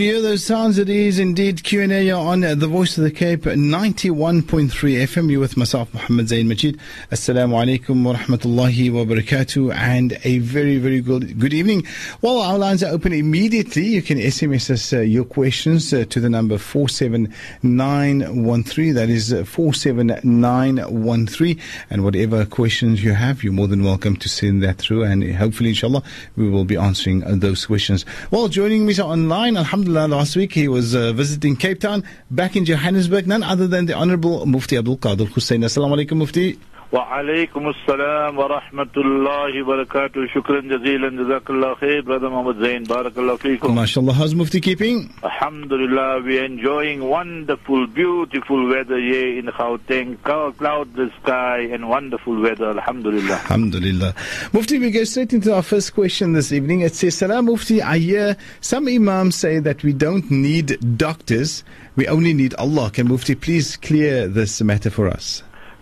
You those sounds, it is indeed Q&A You're on the Voice of the Cape, 91.3 FM. You're with myself, Muhammad Zain Majid. Assalamu alaikum wa rahmatullahi wa barakatuh. And a very, very good, good evening. Well, our lines are open immediately. You can SMS us uh, your questions uh, to the number 47913. That is uh, 47913. And whatever questions you have, you're more than welcome to send that through. And hopefully, inshallah, we will be answering uh, those questions. Well, joining me online, Alhamdulillah, last week he was uh, visiting Cape Town, back in Johannesburg, none other than the Honorable Mufti Abdul Kader Hoosain. Assalamu alaikum, Mufti. وعليكم السلام ورحمة الله وبركاته شكرا جزيلا جزاك الله خير brother Muhammad Zain بارك الله فيكم MashaAllah, how's Mufti keeping? Alhamdulillah we're enjoying wonderful beautiful weather here in Gauteng cloudless sky and wonderful weather Alhamdulillah Alhamdulillah Mufti we go straight into our first question this evening it says Salam Mufti I hear some imams say that we don't need doctors we only need Allah can Mufti please clear this matter for us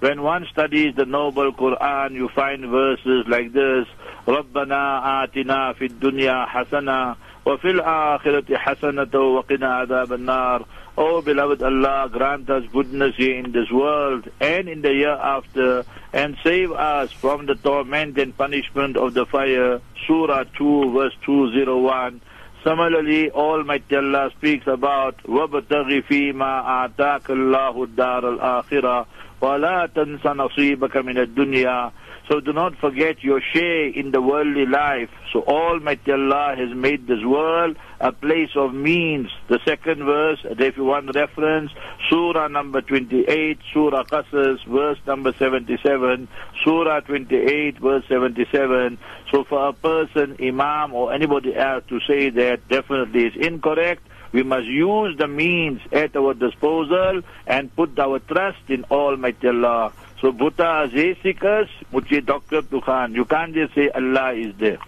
When one studies the noble Quran, you find verses like this, ربنا آتنا في الدنيا حسنة وفي الآخرة حسنة وقنا عذاب النار Oh beloved Allah, grant us goodness here in this world and in the year after and save us from the torment and punishment of the fire. Surah 2 verse 201. Similarly, Almighty Allah speaks about وَابْتَغِ فِي مَا آتَاكَ اللَّهُ الدَّارَ الْآخِرَةِ وَلَا تَنْسَ نَصِيبَكَ مِنَ الدُّنْيَا so do not forget your share in the worldly life. So Almighty Allah has made this world a place of means. The second verse, if you want reference, Surah number 28, Surah Qasas, verse number 77, Surah 28, verse 77. So for a person, Imam or anybody else to say that definitely is incorrect. We must use the means at our disposal and put our trust in Almighty Allah. So Buddha Zesikas, Muchi Dr. Tukhan. You can't just say Allah is there.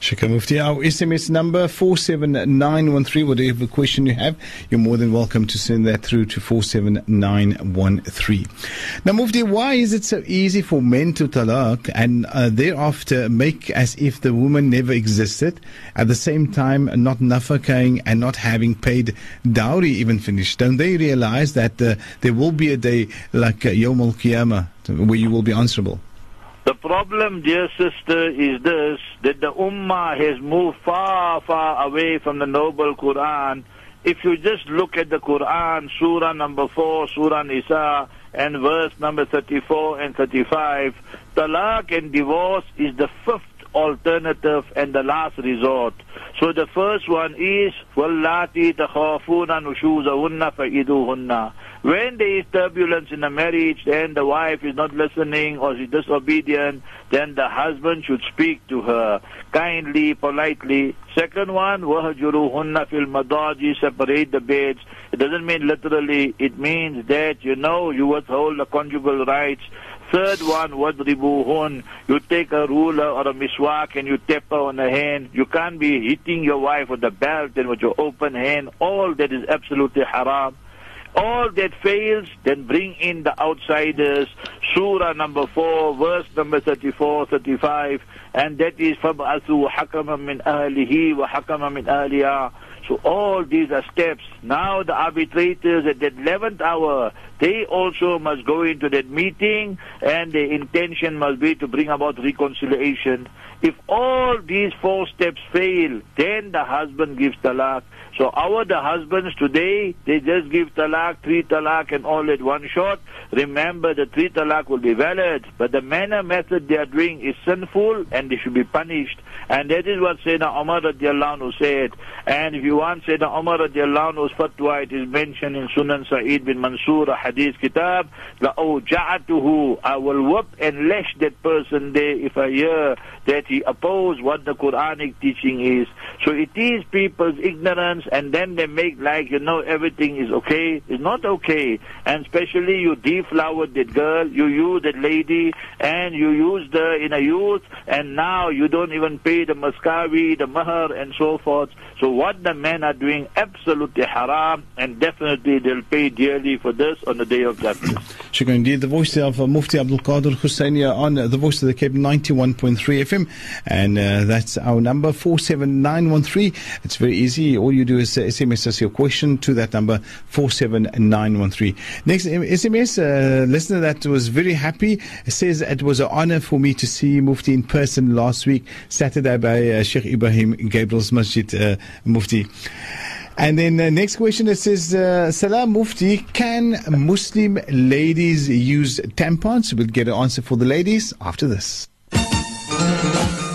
Shukran Mufti. Our SMS number 47913. Whatever question you have, you're more than welcome to send that through to 47913. Now, Mufti, why is it so easy for men to talak and uh, thereafter make as if the woman never existed, at the same time not nafakaing and not having paid dowry even finished? Don't they realize that uh, there will be a day like uh, Yom Al Qiyamah where you will be answerable? The problem, dear sister, is this, that the Ummah has moved far, far away from the noble Quran. If you just look at the Quran, Surah number 4, Surah Nisa, and verse number 34 and 35, talaq and divorce is the fifth alternative and the last resort. So the first one is, وَاللَّاتِي تَخَافُونَ نُشُوزَهُنَّ فَإِذُوهُنَّ when there is turbulence in a marriage and the wife is not listening or she's disobedient, then the husband should speak to her kindly, politely. Second one, وَهَجُرُهُنَّ فِي الْمَضَاجِ Separate the beds. It doesn't mean literally. It means that, you know, you withhold the conjugal rights. Third one, wadribuhun. You take a ruler or a miswak and you tap her on the hand. You can't be hitting your wife with a belt and with your open hand. All that is absolutely haram all that fails, then bring in the outsiders. Surah number 4, verse number 34, 35, and that is فَبْعَثُوا حَكَمًا مِنْ أَهْلِهِ وَحَكَمًا مِنْ أَهْلِهَا so all these are steps. Now the arbitrators at that 11th hour, they also must go into that meeting and the intention must be to bring about reconciliation. If all these four steps fail, then the husband gives talaq. So our the husbands today, they just give talaq, three talaq and all at one shot. Remember the three talaq will be valid, but the manner method they are doing is sinful and they should be punished. And that is what Sayyidina Umar radiallahu anhu said. And if you want Sayyidina Umar radiallahu anhu's fatwa, it is mentioned in Sunan Sa'id bin Mansur, hadis kitab, la awja'atuhu, I will whip and lash that person there if I hear that he opposed what the Quranic teaching is. So it is people's ignorance, and then they make like, you know, everything is okay. It's not okay. And especially you deflowered that girl, you used that lady, and you used her in a youth, and now you don't even pay the maskawi, the mahar, and so forth. So what the men are doing, absolutely haram, and definitely they'll pay dearly for this on the day of judgment. Shukran indeed. The voice of uh, Mufti Abdul Kader Hussaini on uh, the voice of the Cape 91.3 FM. And uh, that's our number 47913. It's very easy. All you do is uh, SMS us your question to that number 47913. Next SMS, uh, listener that was very happy says it was an honor for me to see Mufti in person last week, Saturday by uh, Sheikh Ebrahim Gabriels Masjid uh, Mufti. And then the next question it says, uh, Salam Mufti, can Muslim ladies use tampons? We'll get an answer for the ladies after this. Thank you.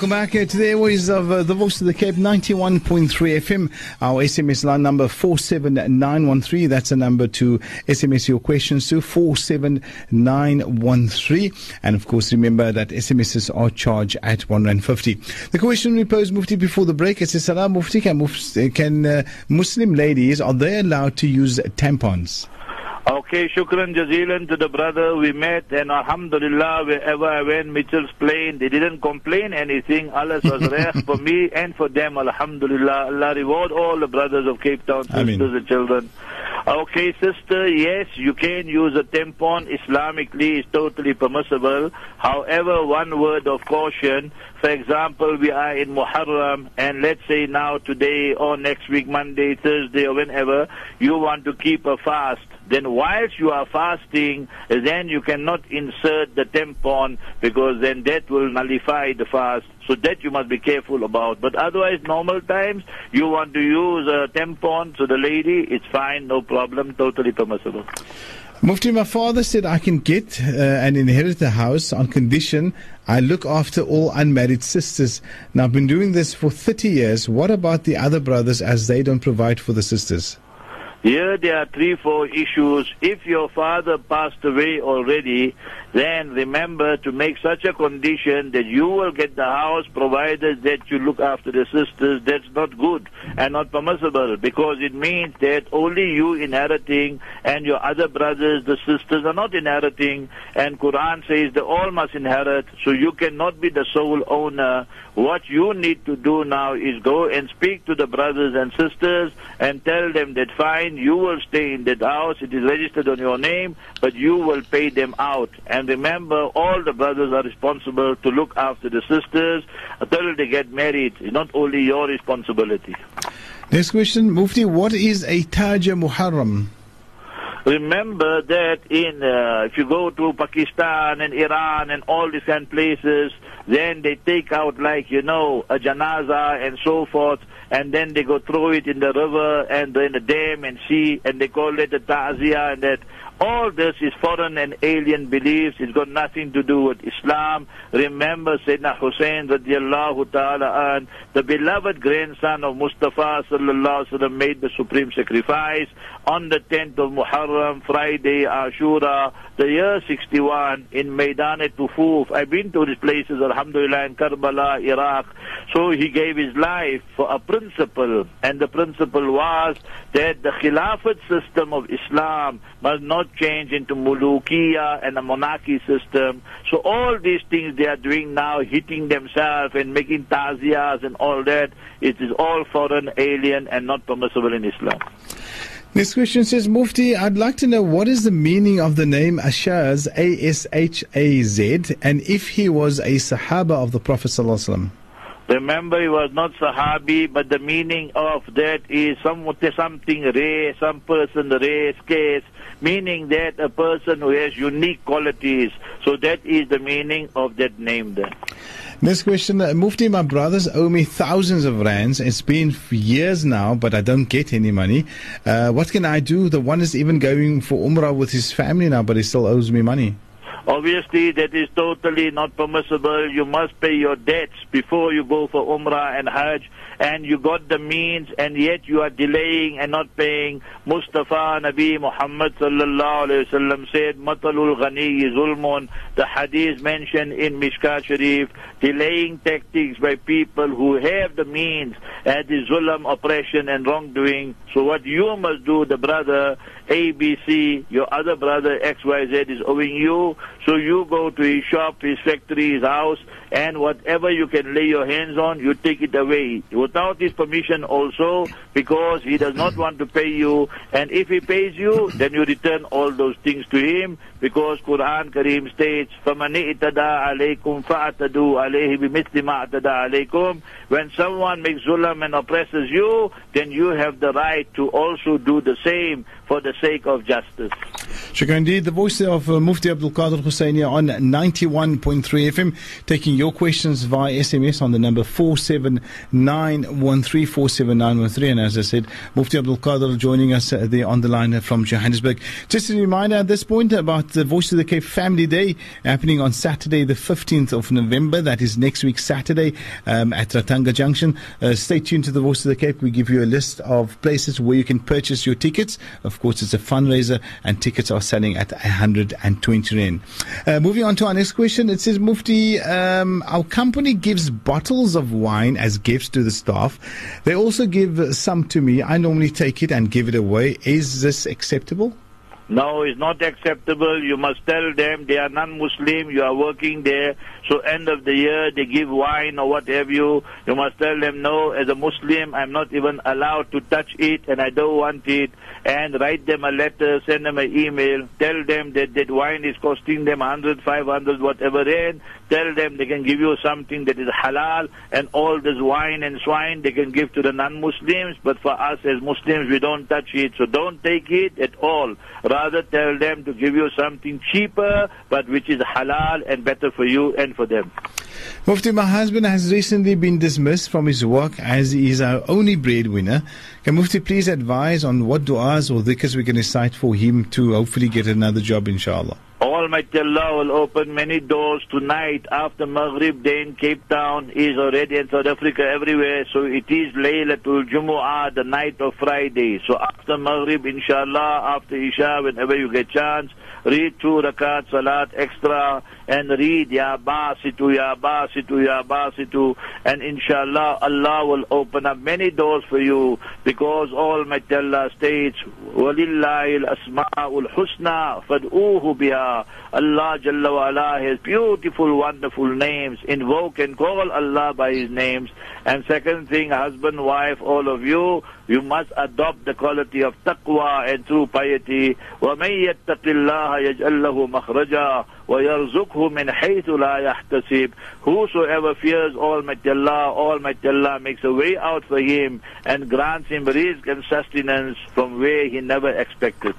Welcome back uh, to the airways of uh, the Voice of the Cape 91.3 FM. Our SMS line number 47913. That's a number to SMS your questions to 47913. And of course, remember that SMSs are charged at 150. The question we posed Mufti before the break is Salam Mufti, can, can uh, Muslim ladies, are they allowed to use tampons? Okay, shukran jazilan to the brother we met and alhamdulillah wherever I went, Mitchell's Plain, they didn't complain anything. Allah was rare for me and for them, alhamdulillah. Allah reward all the brothers of Cape Town, sisters and children. Okay, sister, yes, you can use a tampon. Islamically, it's totally permissible. However, one word of caution. For example, we are in Muharram, and let's say now, today, or next week, Monday, Thursday, or whenever, you want to keep a fast then whilst you are fasting, then you cannot insert the tampon because then that will nullify the fast. So that you must be careful about. But otherwise, normal times, you want to use a tampon, so the lady, it's fine, no problem, totally permissible. Mufti, my father said I can get uh, and inherit the house on condition I look after all unmarried sisters. Now, I've been doing this for 30 years. What about the other brothers as they don't provide for the sisters? Here there are three, four issues. If your father passed away already, then remember to make such a condition that you will get the house provided that you look after the sisters. That's not good and not permissible because it means that only you inheriting and your other brothers, the sisters are not inheriting and Quran says they all must inherit so you cannot be the sole owner. What you need to do now is go and speak to the brothers and sisters and tell them that fine, you will stay in that house, it is registered on your name, but you will pay them out. And and remember, all the brothers are responsible to look after the sisters until they get married. It's not only your responsibility. Next question, Mufti, what is a Taja Muharram? Remember that in uh, if you go to Pakistan and Iran and all these kind of places, then they take out like you know a janaza and so forth, and then they go throw it in the river and in the dam and sea, and they call it a tazia and that. All this is foreign and alien beliefs. It's got nothing to do with Islam. Remember Sayyidina Hussein radiallahu ta'ala an, the beloved grandson of Mustafa sallallahu alaihi made the supreme sacrifice on the 10th of Muharram, Friday, Ashura, the year 61 in Maidan Tufuf. I've been to these places, alhamdulillah, in Karbala, Iraq. So he gave his life for a principle, and the principle was that the Khilafat system of Islam must not change into mulukiya and a monarchy system. So all these things they are doing now, hitting themselves and making taziyas and all that, it is all foreign, alien, and not permissible in Islam. Next question says, Mufti, I'd like to know what is the meaning of the name Ashaz, A-S-H-A-Z, and if he was a Sahaba of the Prophet Sallallahu Remember, he was not Sahabi, but the meaning of that is some, something rare, some person rare, scarce, meaning that a person who has unique qualities. So that is the meaning of that name there. Next question. Uh, Mufti, my brothers owe me thousands of rands. It's been years now, but I don't get any money. Uh, what can I do? The one is even going for Umrah with his family now, but he still owes me money. Obviously, that is totally not permissible. You must pay your debts before you go for Umrah and Hajj, and you got the means, and yet you are delaying and not paying. Mustafa Nabi Muhammad sallallahu alayhi wasallam said, "Matalul ghani zulmun." The hadith mentioned in Mishkat Sharif, delaying tactics by people who have the means, and the zulm, oppression, and wrongdoing. So what you must do, the brother, ABC, your other brother XYZ is owing you, so you go to his shop, his factory, his house, and whatever you can lay your hands on, you take it away. Without his permission also, because he does not want to pay you, and if he pays you, then you return all those things to him, because Quran Kareem states, فَمَنِ اِتَدَى عَلَيْكُمْ فَأَتَدُوا عَلَيْهِ بِمِثْلِ مَا اَتَدَى عَلَيْكُمْ When someone makes zulam and oppresses you, then you have the right to also do the same for the sake of justice. Shukran indeed. The voice of uh, Mufti Abdul Kader Hussaini on 91.3 FM, taking your questions via SMS on the number 47913, 47913. And as I said, Mufti Abdul Kader joining us uh, there on the line from Johannesburg. Just a reminder at this point about the Voice of the Cape Family Day happening on Saturday, the 15th of November. That is next week, Saturday, um, at Ratanga Junction. Uh, stay tuned to the Voice of the Cape. We give you a list of places where you can purchase your tickets. Of course, it's a fundraiser, and tickets are selling at 120 Rand. Uh, moving on to our next question. It says, Mufti, um, our company gives bottles of wine as gifts to the staff. They also give some to me. I normally take it and give it away. Is this acceptable? No, it's not acceptable. You must tell them they are non-Muslim. You are working there. So end of the year, they give wine or what have you. You must tell them, no, as a Muslim, I'm not even allowed to touch it and I don't want it. And write them a letter, send them an email, tell them that that wine is costing them 100, 500, whatever and Tell them they can give you something that is halal and all this wine and swine they can give to the non-Muslims. But for us as Muslims, we don't touch it. So don't take it at all. Rather tell them to give you something cheaper, but which is halal and better for you and for them. Mufti, my husband has recently been dismissed from his work as he is our only breadwinner. Can Mufti please advise on what du'as or dhikrs we can recite for him to hopefully get another job, inshallah? Almighty Allah will open many doors tonight after Maghrib day in Cape Town is already in South Africa everywhere. So it is Laylatul Jumu'ah, the night of Friday. So after Maghrib, inshallah, after Isha, whenever you get chance, read two rakat salat extra and read Ya Basitu, Ya Basitu, Ya Basitu and inshallah Allah will open up many doors for you because Almighty Allah states وَلِلَّهِ الْأَسْمَاءُ الْحُسْنَى فَادْعُوهُ بِهَا Allah Jalla wa ala has beautiful, wonderful names. Invoke and call Allah by His names. And second thing, husband, wife, all of you, you must adopt the quality of taqwa and true piety. وَمَن يَتَّقِ اللَّهَ يَجْعَلْ لَهُ مَخْرَجًا وَيَرْزُقْهُ مِنْ حَيْثُ لَا يَحْتَسِبْ Whosoever fears Almighty Allah, Almighty Allah makes a way out for him and grants him rizq and sustenance from where he never expected.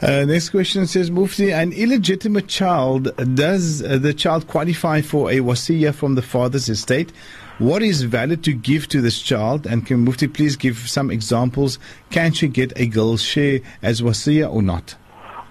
Uh, next question says, Mufti, an illegitimate child, does the child qualify for a wasiyah from the father's estate? What is valid to give to this child? And can Mufti please give some examples? Can she get a girl's share as wasiyah or not?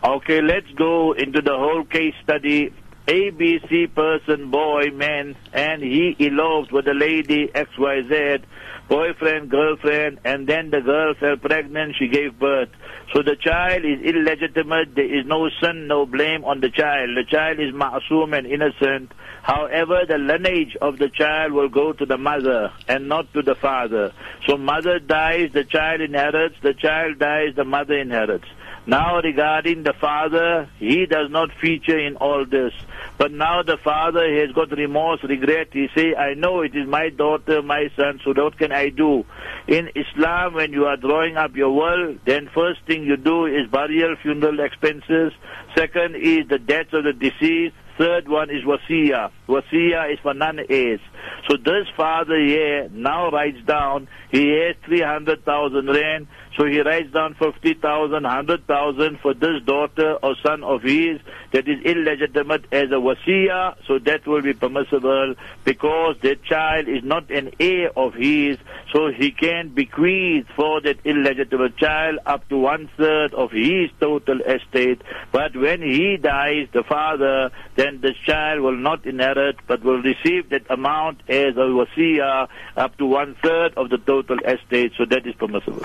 Okay, let's go into the whole case study. ABC person, boy, man, and he eloped with a lady XYZ, boyfriend, girlfriend, and then the girl fell pregnant, she gave birth. So the child is illegitimate, there is no sin, no blame on the child. The child is ma'asum and innocent. However, the lineage of the child will go to the mother and not to the father. So mother dies, the child inherits, the child dies, the mother inherits. Now regarding the father, he does not feature in all this. But now the father has got remorse, regret. He say, I know it is my daughter, my son, so what can I do? In Islam, when you are drawing up your will, then first thing you do is burial, funeral expenses. Second is the death of the deceased. Third one is wasiya. Wasiya is for non-heirs. So this father here now writes down he has 300,000 rand so he writes down 50,000, 100,000 for this daughter or son of his that is illegitimate as a wasiya. So that will be permissible because that child is not an heir of his. So he can bequeath for that illegitimate child up to one third of his total estate. But when he dies, the father, then this child will not inherit but will receive that amount as a wasiya up to one third of the total estate. So that is permissible.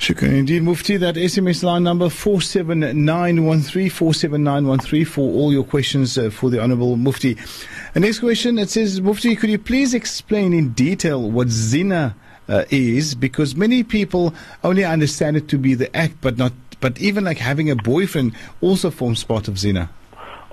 Shukran indeed, Mufti. That SMS line number 47913, 47913 for all your questions uh, for the Honorable Mufti. The next question, it says, Mufti, could you please explain in detail what zina uh, is? Because many people only understand it to be the act, but not, but even like having a boyfriend also forms part of zina.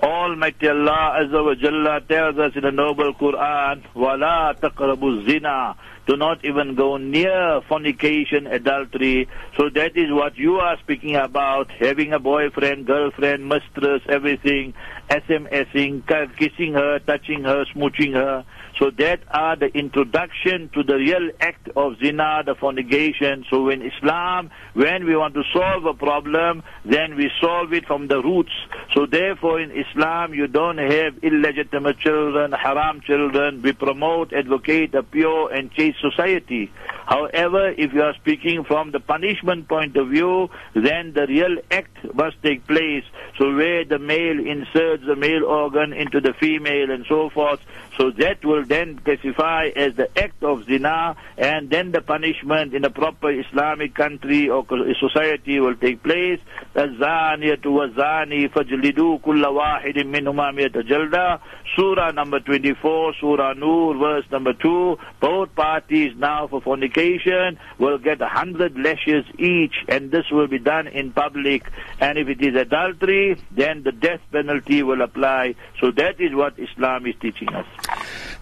Almighty Allah Azza wa Jalla tells us in the noble Quran, وَلَا تَقْرَبُوا الزِّنَا Do not even go near fornication, adultery. So that is what you are speaking about, having a boyfriend, girlfriend, mistress, everything, SMSing, kissing her, touching her, smooching her. So that are the introduction to the real act of zina, the fornication. So when Islam, when we want to solve a problem, then we solve it from the roots. So therefore in Islam, you don't have illegitimate children, haram children. We promote, advocate a pure and chaste society. However, if you are speaking from the punishment point of view, then the real act must take place. So where the male inserts the male organ into the female and so forth, so that will then classify as the act of zina, and then the punishment in a proper Islamic country or society will take place. الزانية والزاني فاجلدوا كل واحد منهما مئة جلدة Surah number 24, Surah Nur, verse number 2. Both parties now for fornication will get a hundred lashes each, and this will be done in public. And if it is adultery, then the death penalty will apply. So that is what Islam is teaching us.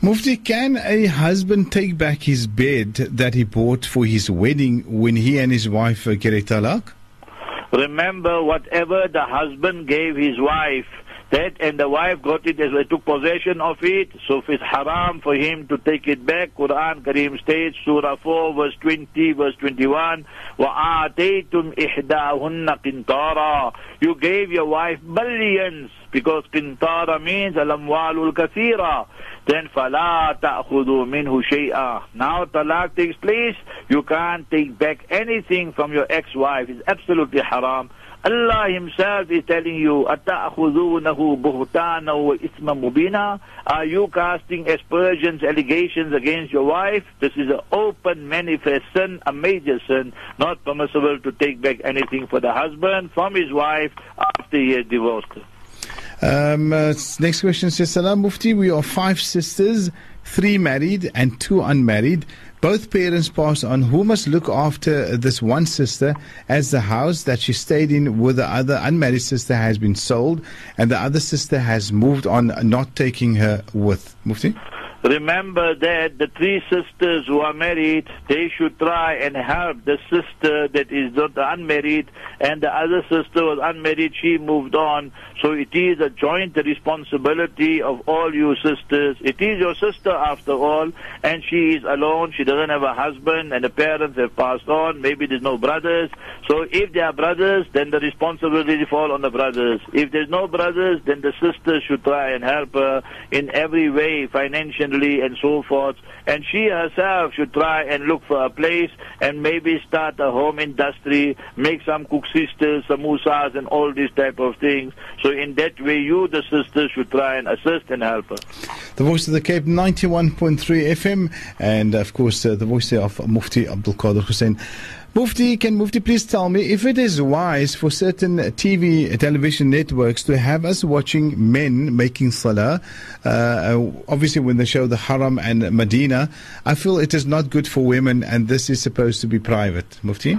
Mufti, can a husband take back his bed that he bought for his wedding when he and his wife get a talak? Remember, whatever the husband gave his wife, that and the wife got it as they took possession of it. So if it's haram for him to take it back, Quran Kareem states, Surah 4, verse 20, verse 21, وَآتَيْتُمْ إِحْدَاهُنَّ قِنْطَارًا You gave your wife billions because qintara means al-amwalul kathira. Then فَلَا تَأْخُذُوا مِنْهُ شَيْئًا Now talaq takes place, you can't take back anything from your ex-wife. It's absolutely haram. Allah Himself is telling you, أَتَأْخُذُونَهُ بُهْتَانًا وَإِثْمًا مُبِينًا Are you casting aspersions, allegations against your wife? This is an open, manifest sin, a major sin, not permissible to take back anything for the husband from his wife after he has divorced her. Um, uh, next question says, Salam Mufti, we are five sisters, three married and two unmarried. Both parents passed on. Who must look after this one sister as the house that she stayed in with the other unmarried sister has been sold and the other sister has moved on, not taking her with? Mufti? Remember that the three sisters who are married, they should try and help the sister that is not unmarried, and the other sister was unmarried, she moved on. So it is a joint responsibility of all you sisters. It is your sister after all, and she is alone. She doesn't have a husband, and the parents have passed on. Maybe there's no brothers. So if there are brothers, then the responsibility falls on the brothers. If there's no brothers, then the sisters should try and help her in every way, financially and so forth. And she herself should try and look for a place and maybe start a home industry, make some cook sisters, samosas and all these type of things. So in that way, you, the sisters, should try and assist and help her. The Voice of the Cape, 91.3 FM, and of course, uh, the voice of Mufti Abdul Kader Hoosain. Mufti, can Mufti please tell me if it is wise for certain TV, television networks to have us watching men making salah? Uh, obviously, when they show the Haram and Medina, I feel it is not good for women and this is supposed to be private. Mufti?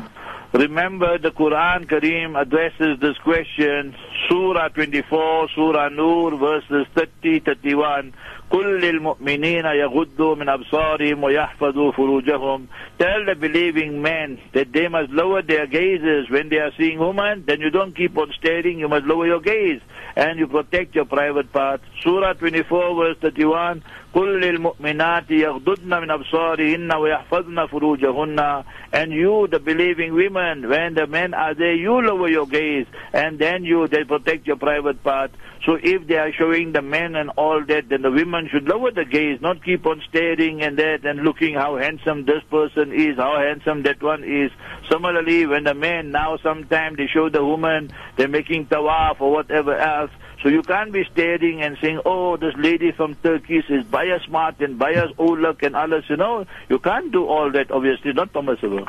Remember, the Quran Kareem addresses this question, Surah 24, Surah Nur, verses 30, 31. كل المؤمنين يغضوا من أبصارهم ويحفظوا فروجهم Tell the believing men that they must lower their gazes when they are seeing women. Then you don't keep on staring, you must lower your gaze and you protect your private part. Surah 24 verse 31 قل للمؤمنات يغضضن من أبصارهن ويحفظن فروجهن and you the believing women when the men are there you lower your gaze and then you they protect your private part so if they are showing the men and all that then the women should lower the gaze not keep on staring and that and looking how handsome this person is how handsome that one is similarly when the men now sometimes they show the woman they're making tawaf or whatever else so you can't be staring and saying, oh, this lady from Turkey is bias smart and bias uluk and others. You know, you can't do all that. Obviously, not permissible.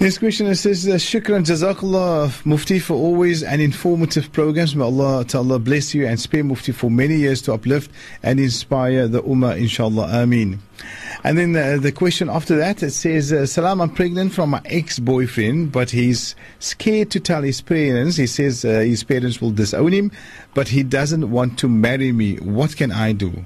Next question says, uh, Shukran Jazakallah Mufti for always an informative programs. May Allah Ta'ala bless you and spare Mufti for many years to uplift and inspire the Ummah, inshallah. Ameen. And then uh, the question after that it says, uh, Salam, I'm pregnant from my ex boyfriend, but he's scared to tell his parents. He says uh, his parents will disown him, but he doesn't want to marry me. What can I do?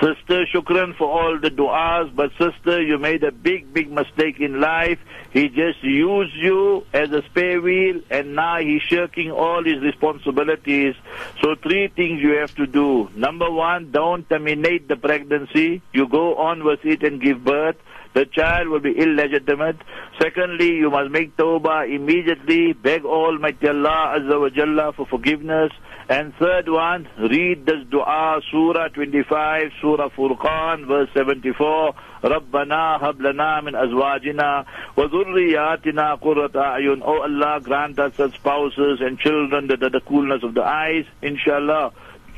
Sister, shukran for all the du'as, but sister, you made a big, big mistake in life. He just used you as a spare wheel and now he's shirking all his responsibilities. So three things you have to do. Number one, don't terminate the pregnancy. You go on with it and give birth the child will be illegitimate. Secondly, you must make tawbah immediately, beg Almighty Allah Azza wa Jalla for forgiveness. And third one, read this dua, Surah 25, Surah Furqan, verse 74. ربنا هب لنا من أزواجنا وذرياتنا قرة أعين Oh Allah, grant us such spouses and children that are the coolness of the eyes, inshallah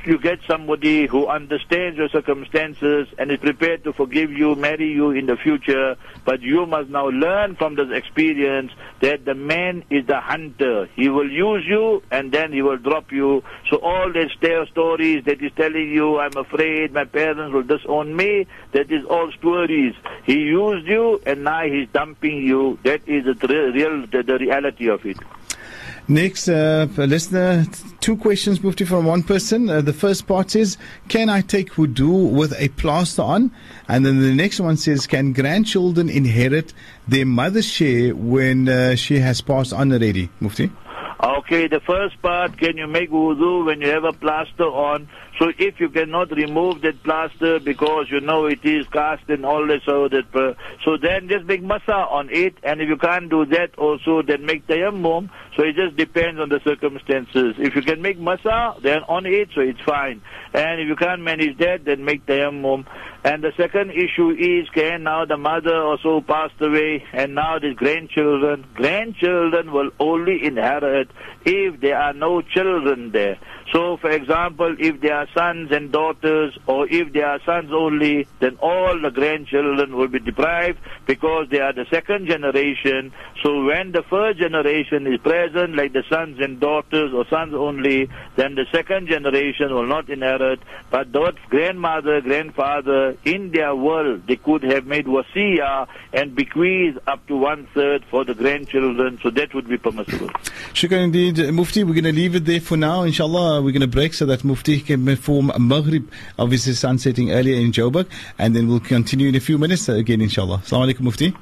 you get somebody who understands your circumstances and is prepared to forgive you, marry you in the future, but you must now learn from this experience that the man is the hunter. He will use you and then he will drop you. So all these stories that he's telling you, I'm afraid my parents will disown me, that is all stories. He used you and now he's dumping you. That is the real, the, the reality of it. Next, uh, listener, two questions, Mufti, from one person. Uh, the first part is, can I take wudu with a plaster on? And then the next one says, can grandchildren inherit their mother's share when uh, she has passed on already? Mufti? Okay, the first part, can you make wudu when you have a plaster on? So if you cannot remove that plaster because you know it is cast and all that, so that, uh, so then just make masa on it. And if you can't do that also, then make tayammum. So it just depends on the circumstances. If you can make masa, then on it, so it's fine. And if you can't manage that, then make tayammum. And the second issue is, can now the mother also passed away, and now the grandchildren, grandchildren will only inherit if there are no children there. So, for example, if there are sons and daughters, or if they are sons only, then all the grandchildren will be deprived because they are the second generation. So, when the first generation is present, like the sons and daughters or sons only, then the second generation will not inherit. But that grandmother, grandfather, in their world, they could have made wasiya and bequeath up to one third for the grandchildren. So that would be permissible. Shukran indeed, Mufti. We're going to leave it there for now, inshallah we're going to break so that Mufti can perform Maghrib, obviously sunsetting earlier in Joburg, and then we'll continue in a few minutes uh, again, inshallah. Assalamu alaikum, Mufti.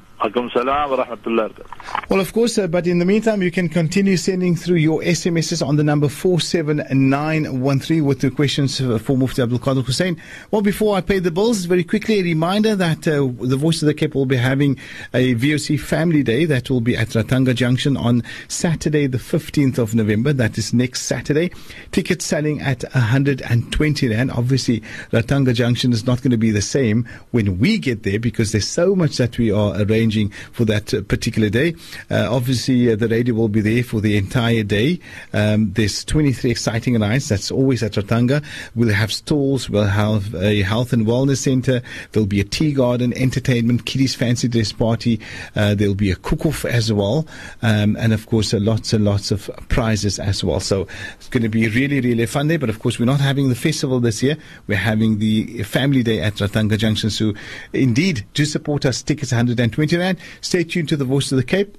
Well, of course, uh, but in the meantime, you can continue sending through your SMSs on the number 47913 with the questions for Mufti Abdul Kader Hoosain. Well, before I pay the bills, very quickly, a reminder that uh, the Voice of the Cape will be having a VOC Family Day that will be at Ratanga Junction on Saturday, the 15th of November. That is next Saturday. Tickets selling at 120 Rand. Obviously, Ratanga Junction is not going to be the same when we get there because there's so much that we are arranging for that uh, particular day. Uh, obviously, uh, the radio will be there for the entire day. Um, there's 23 exciting nights. That's always at Ratanga. We'll have stalls. We'll have a health and wellness center. There'll be a tea garden, entertainment, kiddies fancy dress party. Uh, there'll be a cook-off as well. Um, and of course, uh, lots and lots of prizes as well. So it's going to be really, really fun day. But of course, we're not having the festival this year. We're having the family day at Ratanga Junction. So indeed, do support us. Tickets 120 Stay tuned to the Voice of the Cape.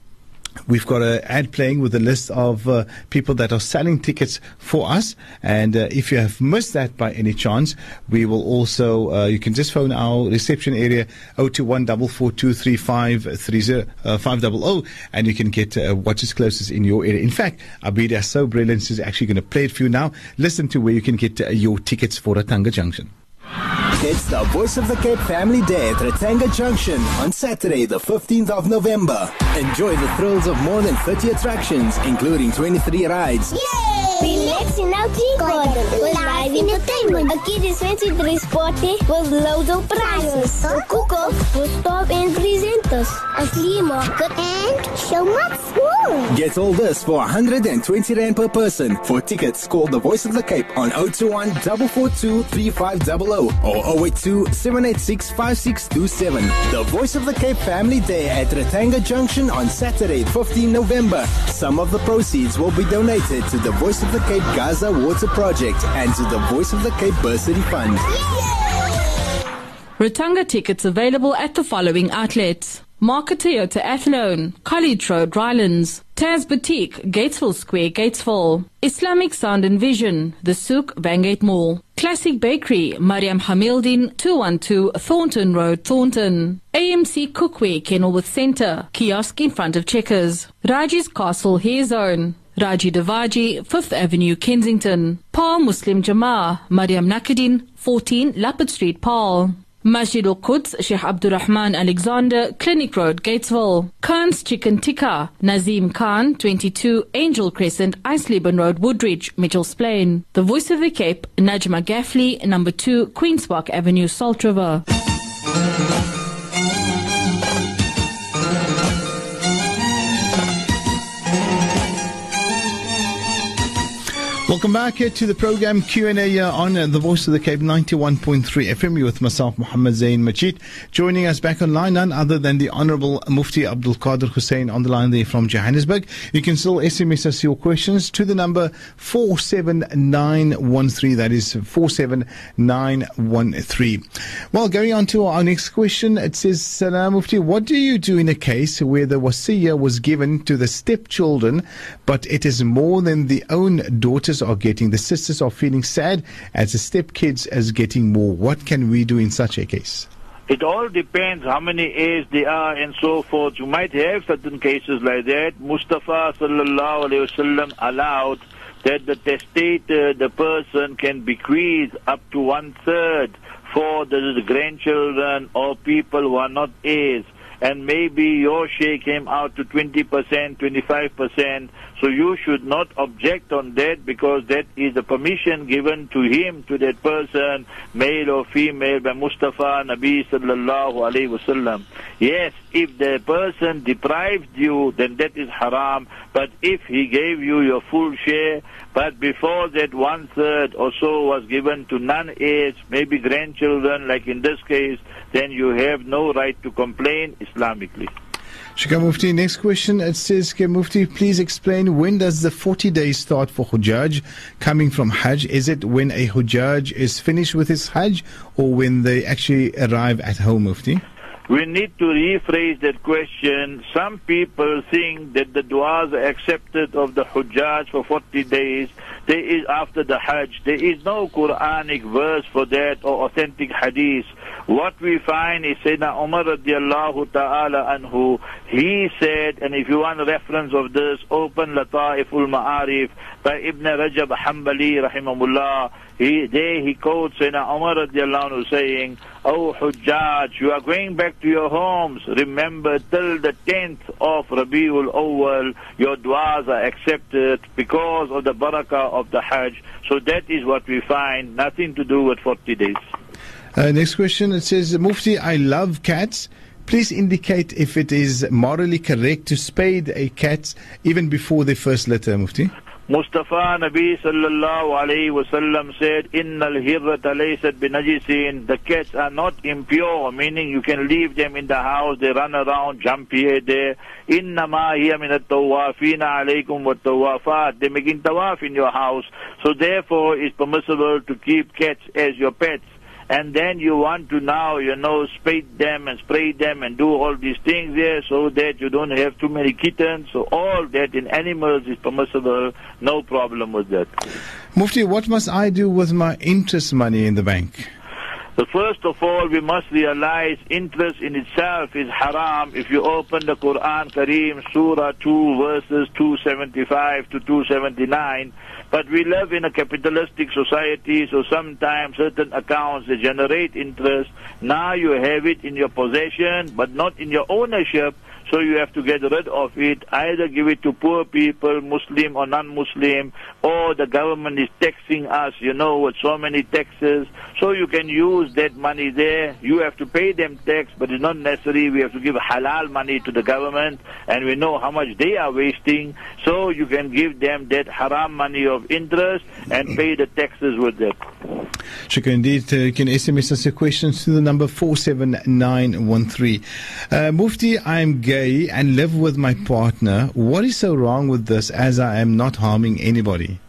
We've got an ad playing with a list of uh, people that are selling tickets for us. And uh, if you have missed that by any chance, we will also, uh, you can just phone our reception area 021 uh, and you can get uh, what is closest in your area. In fact, Abida so brilliant is actually going to play it for you now. Listen to where you can get uh, your tickets for Ratanga Junction. It's the Voice of the Cape Family Day at Ratanga Junction on Saturday, the 15th of November. Enjoy the thrills of more than 30 attractions, including 23 rides. Yay! Relax in our tea garden live entertainment. A kid is 23 sporty with loads of prizes. A cook-off with top end presenters. A flea market and so much more. Get all this for 120 Rand per person. For tickets, call the Voice of the Cape on 021 442 3500 or 082 786 5627. The Voice of the Cape Family Day at Ratanga Junction on Saturday, 15 November. Some of the proceeds will be donated to the Voice of the Cape Gaza Water Project and to the Voice of the Cape Bursary Fund. Ratanga tickets available at the following outlets. Market Toyota Athlone, College Road, Rylands, Taz Boutique, Gatesville Square, Gatesville, Islamic Sound and Vision, The Souk, Bangate Mall, Classic Bakery, Mariam Hamildin, 212 Thornton Road, Thornton, AMC Cookware, Kenilworth Centre, kiosk in front of Checkers, Raji's Castle Hair Zone, Raji Davaji, 5th Avenue, Kensington, Paarl Muslim Jama'ah, Mariam Nakadin, 14 Lapid Street, Paarl. Masjid al Quds, Sheikh Abdurrahman Alexander, Clinic Road, Gatesville. Khan's Chicken Tikka, Nazim Khan, 22 Angel Crescent, Eisleben Road, Woodridge, Mitchell's Plain. The Voice of the Cape, Najma Gaffley, number 2 Queen's Park Avenue, Salt River. Welcome back here to the program Q&A uh, on uh, the Voice of the Cape 91.3 FM. With myself, Muhammad Zain Majid. Joining us back online, none other than the Honorable Mufti Abdul Kader Hoosain on the line there from Johannesburg. You can still SMS us your questions to the number 47913. That is 47913. Well, going on to our next question, it says, Salam Mufti, what do you do in a case where the wasiya was given to the stepchildren, but it is more than the own daughters are getting. The sisters are feeling sad as the stepkids is getting more. What can we do in such a case? It all depends how many heirs they are and so forth. You might have certain cases like that. Mustafa sallallahu alaihi wasallam allowed that the testator, uh, the person, can bequeath up to one third for the grandchildren or people who are not heirs and maybe your share came out to 20%, 25%. So you should not object on that because that is the permission given to him, to that person, male or female, by Mustafa Nabi sallallahu alayhi wasallam. Yes, if the person deprived you, then that is haram. But if he gave you your full share, but before that one third or so was given to non-heirs, maybe grandchildren, like in this case, then you have no right to complain Islamically. Shukar Mufti, next question. It says, Can Mufti please explain when does the 40 days start for Hujjaj coming from Hajj? Is it when a Hujjaj is finished with his Hajj or when they actually arrive at home, Mufti? We need to rephrase that question. Some people think that the du'as are accepted of the Hujjaj for 40 days. There is after the Hajj. There is no Quranic verse for that or authentic hadith. What we find is Sayyidina Umar radiallahu ta'ala anhu, he said, and if you want a reference of this, open Lata'iful Ma'arif by Ibn Rajab Hanbali rahimahullah. He, there he quotes Sayyidina Umar radiallahu anhu saying, Oh Hujjaj, you are going back to your homes. Remember till the 10th of Rabiul Awwal, your du'as are accepted because of the barakah of the Hajj. So that is what we find, nothing to do with 40 days. Uh, next question. It says, Mufti, I love cats. Please indicate if it is morally correct to spade a cat even before the first litter, Mufti. Mustafa Nabi sallallahu alayhi wasallam said, Innal hirrata laysat binajisin. The cats are not impure, meaning you can leave them in the house, they run around, jump here, there. Innama hiya min at-tawafina alaykum wa tawafat. They making tawaf in your house. So therefore, it's permissible to keep cats as your pets and then you want to now, you know, spade them and spray them and do all these things there so that you don't have too many kittens. So all that in animals is permissible, no problem with that. Mufti, what must I do with my interest money in the bank? So first of all, we must realize interest in itself is haram. If you open the Quran Kareem, Surah 2, verses 275 to 279, but we live in a capitalistic society, so sometimes certain accounts they generate interest. Now you have it in your possession, but not in your ownership. So you have to get rid of it, either give it to poor people, Muslim or non-Muslim, or the government is taxing us, you know, with so many taxes. So you can use that money there. You have to pay them tax, but it's not necessary. We have to give halal money to the government, and we know how much they are wasting. So you can give them that haram money of interest and pay the taxes with it. Shukran indeed. Uh, you can SMS us your questions to the number 47913. Uh, Mufti, I'm gay and live with my partner. What is so wrong with this as I am not harming anybody?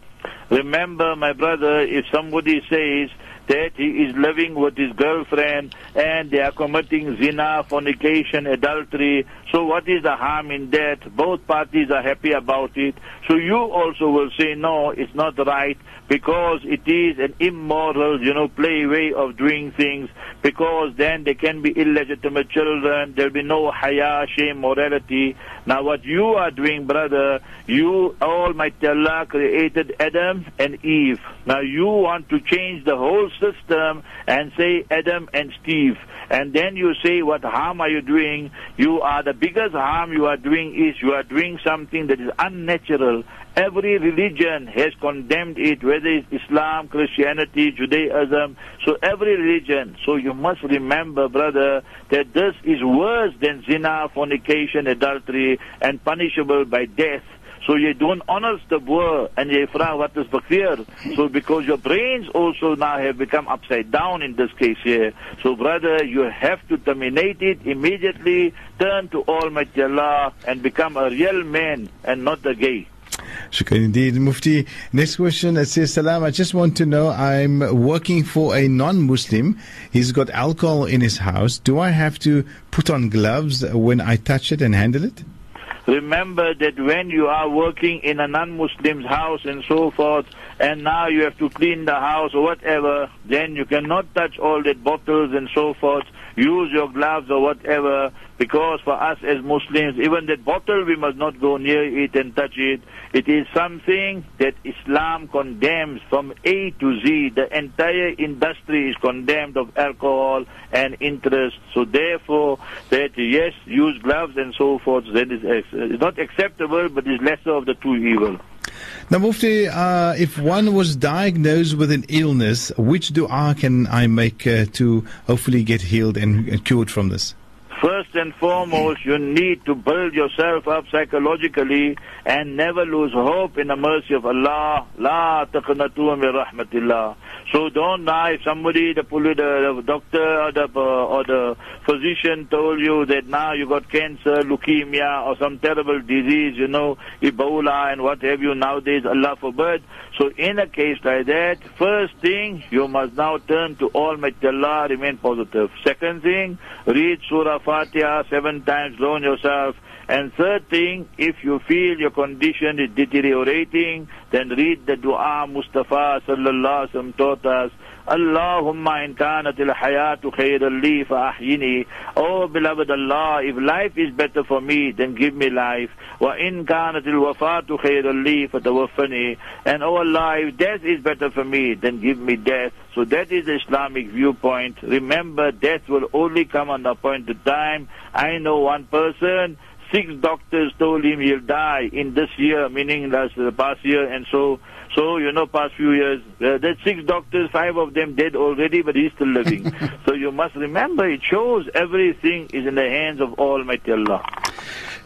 Remember, my brother, if somebody says that he is living with his girlfriend and they are committing zina, fornication, adultery, so what is the harm in that? Both parties are happy about it. So you also will say, no, it's not right because it is an immoral, you know, play way of doing things because then there can be illegitimate children, there'll be no haya, shame, morality. Now what you are doing, brother, you, Almighty Allah created Adam and Eve. Now you want to change the whole system and say Adam and Steve. And then you say, what harm are you doing? You are, the biggest harm you are doing is you are doing something that is unnatural. Every religion has condemned it, whether it's Islam, Christianity, Judaism, so every religion. So you must remember, brother, that this is worse than zina, fornication, adultery, and punishable by death. So you don't honor the word and you vraag what is verkeerd. So because your brains also now have become upside down in this case here. So brother, you have to terminate it immediately, turn to Almighty Allah and become a real man and not a gay. Shukran indeed. Mufti, next question. It says, Salam, I just want to know, I'm working for a non-Muslim. He's got alcohol in his house. Do I have to put on gloves when I touch it and handle it? Remember that when you are working in a non-Muslim's house and so forth, and now you have to clean the house or whatever, then you cannot touch all the bottles and so forth. Use your gloves or whatever, because for us as Muslims, even that bottle we must not go near it and touch it. It is something that Islam condemns from A to Z. The entire industry is condemned of alcohol and interest. So therefore, that yes, use gloves and so forth, that is it's not acceptable, but is lesser of the two evil. Now, Mufti, uh, if one was diagnosed with an illness, which dua can I make uh, to hopefully get healed and cured from this? First and foremost, you need to build yourself up psychologically and never lose hope in the mercy of Allah. La taqnatu min rahmatillah. So don't die if somebody, the, the, the doctor or the, or the physician told you that now you got cancer, leukemia, or some terrible disease, you know, Ebola and what have you nowadays, Allah forbid. So in a case like that, first thing, you must now turn to Almighty Allah, remain positive. Second thing, read Surah Fatiha seven times, loan yourself. And third thing, if you feel your condition is deteriorating, then read the dua Mustafa sallallahu alaihi wasallam taught us. اللهم إن كانت الحياة خيرا لي فأحيني Oh beloved Allah, if life is better for me, then give me life. وإن كانت الوفاة خيرا لي فتوفني And oh Allah, if death is better for me, then give me death. So that is the Islamic viewpoint. Remember, death will only come on the appointed time. I know one person, six doctors told him he'll die in this year, meaning last the past year, and so so you know, past few years, uh, there's six doctors, five of them dead already, but he's still living. so you must remember, it shows everything is in the hands of Almighty Allah.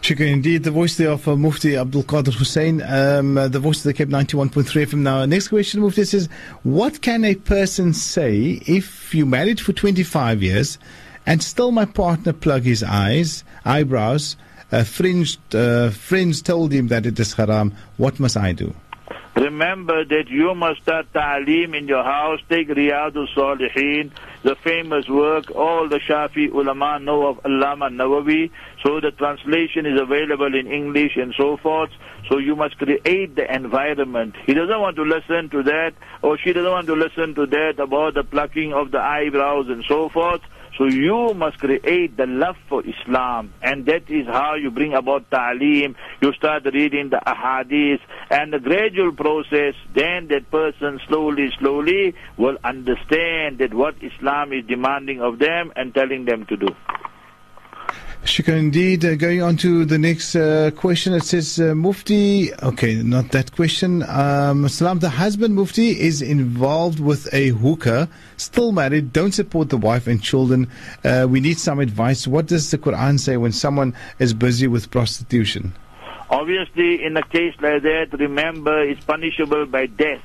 Shukran indeed. The voice there of uh, Mufti Abdul Kader Hoosain, um, uh, the voice of the Cape 91.3 FM. Now, next question, Mufti says, What can a person say if you married for 25 years and still my partner plug his eyes, eyebrows, uh, fringed, uh, friends told him that it is haram? What must I do? Remember that you must start ta'aleem in your house, take Riyadul Salihin, the famous work all the Shafi ulama know of Allama Nawawi. So the translation is available in English and so forth. So you must create the environment. He doesn't want to listen to that, or she doesn't want to listen to that about the plucking of the eyebrows and so forth. So you must create the love for Islam, and that is how you bring about ta'lim. You start reading the ahadith, and the gradual process, then that person slowly, slowly will understand that what Islam is demanding of them and telling them to do. Shukran indeed. Uh, going on to the next uh, question, it says uh, Mufti. Okay, not that question. Um, Salam, the husband Mufti is involved with a hookah, still married, don't support the wife and children. Uh, we need some advice. What does the Quran say when someone is busy with prostitution? Obviously, in a case like that, remember, it's punishable by death.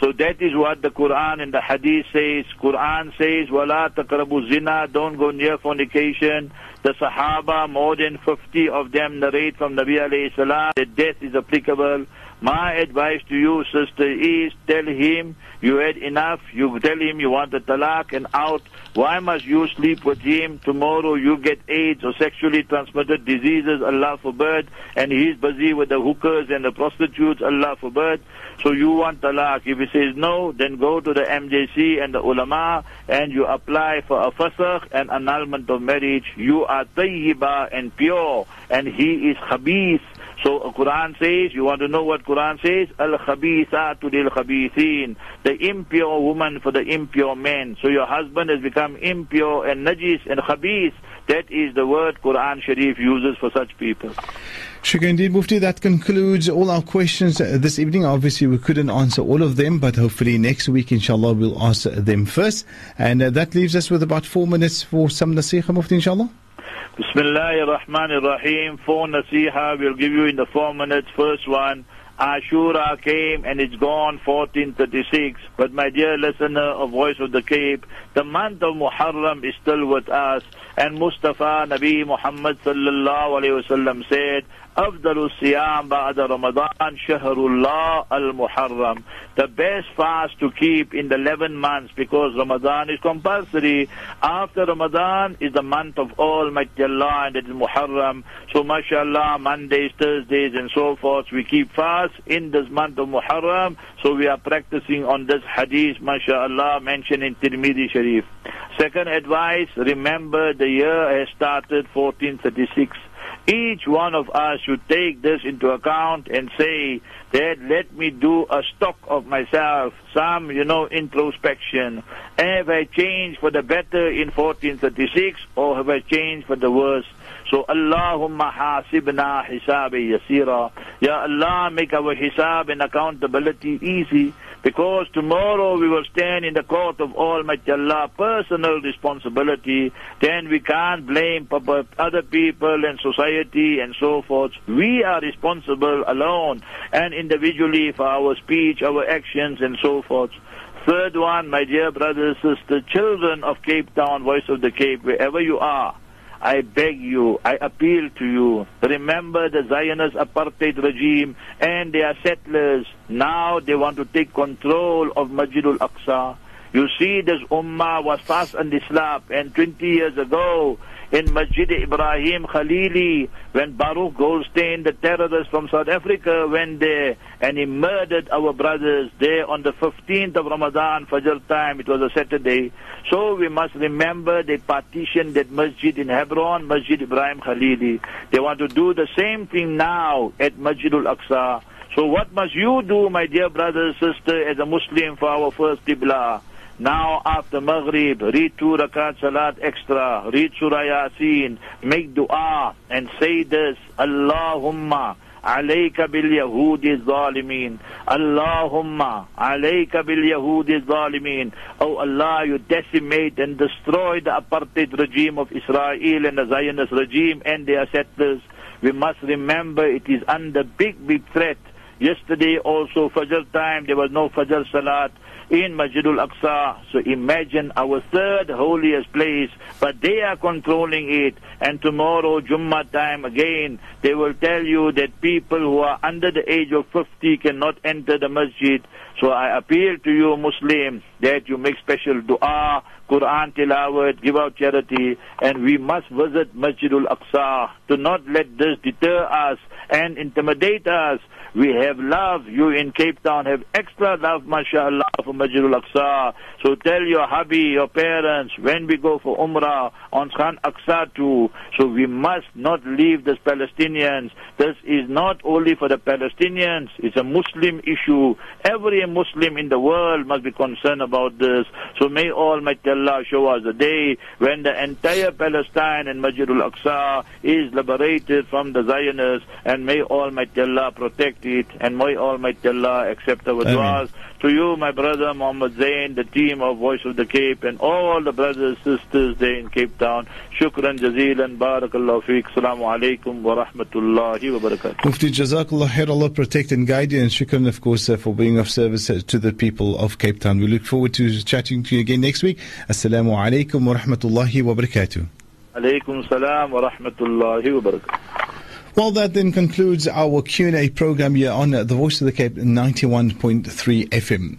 So that is what the Quran and the Hadith says. Quran says, "Wala taqrabu zina." Don't go near fornication. The Sahaba, more than 50 of them narrate from Nabi alayhi salam that death is applicable. My advice to you, sister, is tell him you had enough. You tell him you want the talaq and out. Why must you sleep with him? Tomorrow you get AIDS or sexually transmitted diseases, Allah forbid, and he's busy with the hookers and the prostitutes, Allah forbid. So you want talaq. If he says no, then go to the MJC and the ulama and you apply for a fasakh and annulment of marriage. You are tayyiba and pure and he is khabith. So Quran says, you want to know what Quran says? Al-khabithatu lil-khabithin. The impure woman for the impure man. So your husband has become impure and najis and khabith. That is the word Quran Sharif uses for such people. Shukran indeed, Mufti. That concludes all our questions uh, this evening. Obviously, we couldn't answer all of them, but hopefully next week, inshallah, we'll answer them first. And uh, that leaves us with about four minutes for some nasiha, Mufti, inshallah. Bismillah ar-Rahman ar-Rahim. Four nasiha we'll give you in the four minutes. First one, Ashura came and it's gone 1436. But my dear listener of Voice of the Cape, the month of Muharram is still with us. And Mustafa Nabi Muhammad sallallahu alayhi wasallam said, أفضل الصيام بعد رمضان شهر الله المحرم the best fast to keep in the 11 months because Ramadan is compulsory after Ramadan is the month of Almighty Allah and it is Muharram so mashallah Mondays Thursdays and so forth we keep fast in this month of Muharram so we are practicing on this hadith mashallah mentioned in Tirmidhi Sharif second advice remember the year has started 1436 each one of us should take this into account and say that let me do a stock of myself, some, you know, introspection. Have I changed for the better in 1436 or have I changed for the worse? So Allahumma hasibna hisabi yasira. Ya Allah, make our hisab and accountability easy. Because tomorrow we will stand in the court of Almighty Allah, personal responsibility, then we can't blame other people and society and so forth. We are responsible alone and individually for our speech, our actions and so forth. Third one, my dear brothers, and sisters, children of Cape Town, Voice of the Cape, wherever you are, I beg you, I appeal to you, remember the Zionist apartheid regime and their settlers. Now they want to take control of Masjidul Aqsa. You see, this ummah was fast and slap, and 20 years ago, in Masjid Ibrahim Khalili when Baruch Goldstein, the terrorist from South Africa, went there and he murdered our brothers there on the 15th of Ramadan, Fajr time. It was a Saturday. So we must remember they partitioned that masjid in Hebron, Masjid Ibrahim Khalili. They want to do the same thing now at Masjidul Aqsa. So what must you do, my dear brother, sister, as a Muslim for our first Qibla? Now after Maghrib, read two rakat salat extra, read Surah Yasin, make dua and say this, Allahumma alayka bil yahudi zalimin. Allahumma alayka bil yahudi zalimin. Oh Allah, you decimate and destroy the apartheid regime of Israel and the Zionist regime and their settlers. We must remember it is under big, big threat. Yesterday also Fajr time, there was no Fajr Salat in Masjidul Aqsa. So imagine our third holiest place, but they are controlling it. And tomorrow, Jummah time again, they will tell you that people who are under the age of 50 cannot enter the masjid. So I appeal to you, Muslims, that you make special dua Quran tilawat, give out charity, and we must visit Masjidul Aqsa to not let this deter us and intimidate us. We have love. You in Cape Town have extra love, mashallah, for Masjidul Aqsa. So tell your hubby, your parents, when we go for Umrah on Khan Aqsa too. So we must not leave the Palestinians. This is not only for the Palestinians. It's a Muslim issue. Every Muslim in the world must be concerned about this. So may Almighty Allah show us the day when the entire Palestine and Masjidul Aqsa is liberated from the Zionists and may Almighty Allah protect it and may Almighty Allah accept our du'as. To you, my brother Muhammad Zain, the team of Voice of the Cape, and all the brothers and sisters there in Cape Town. Shukran jazeelan, barakallahu feek, salamu alaikum wa rahmatullahi wa barakatuh. Mufti Jazakallah khair, Allah protect and guide you, and shukran, of course, uh, for being of service uh, to the people of Cape Town. We look forward to chatting to you again next week. Assalamu alaikum wa rahmatullahi wa barakatuh. Alaikum salam wa rahmatullahi wa barakatuh. Well, that then concludes our Q&A program here on the Voice of the Cape 91.3 FM.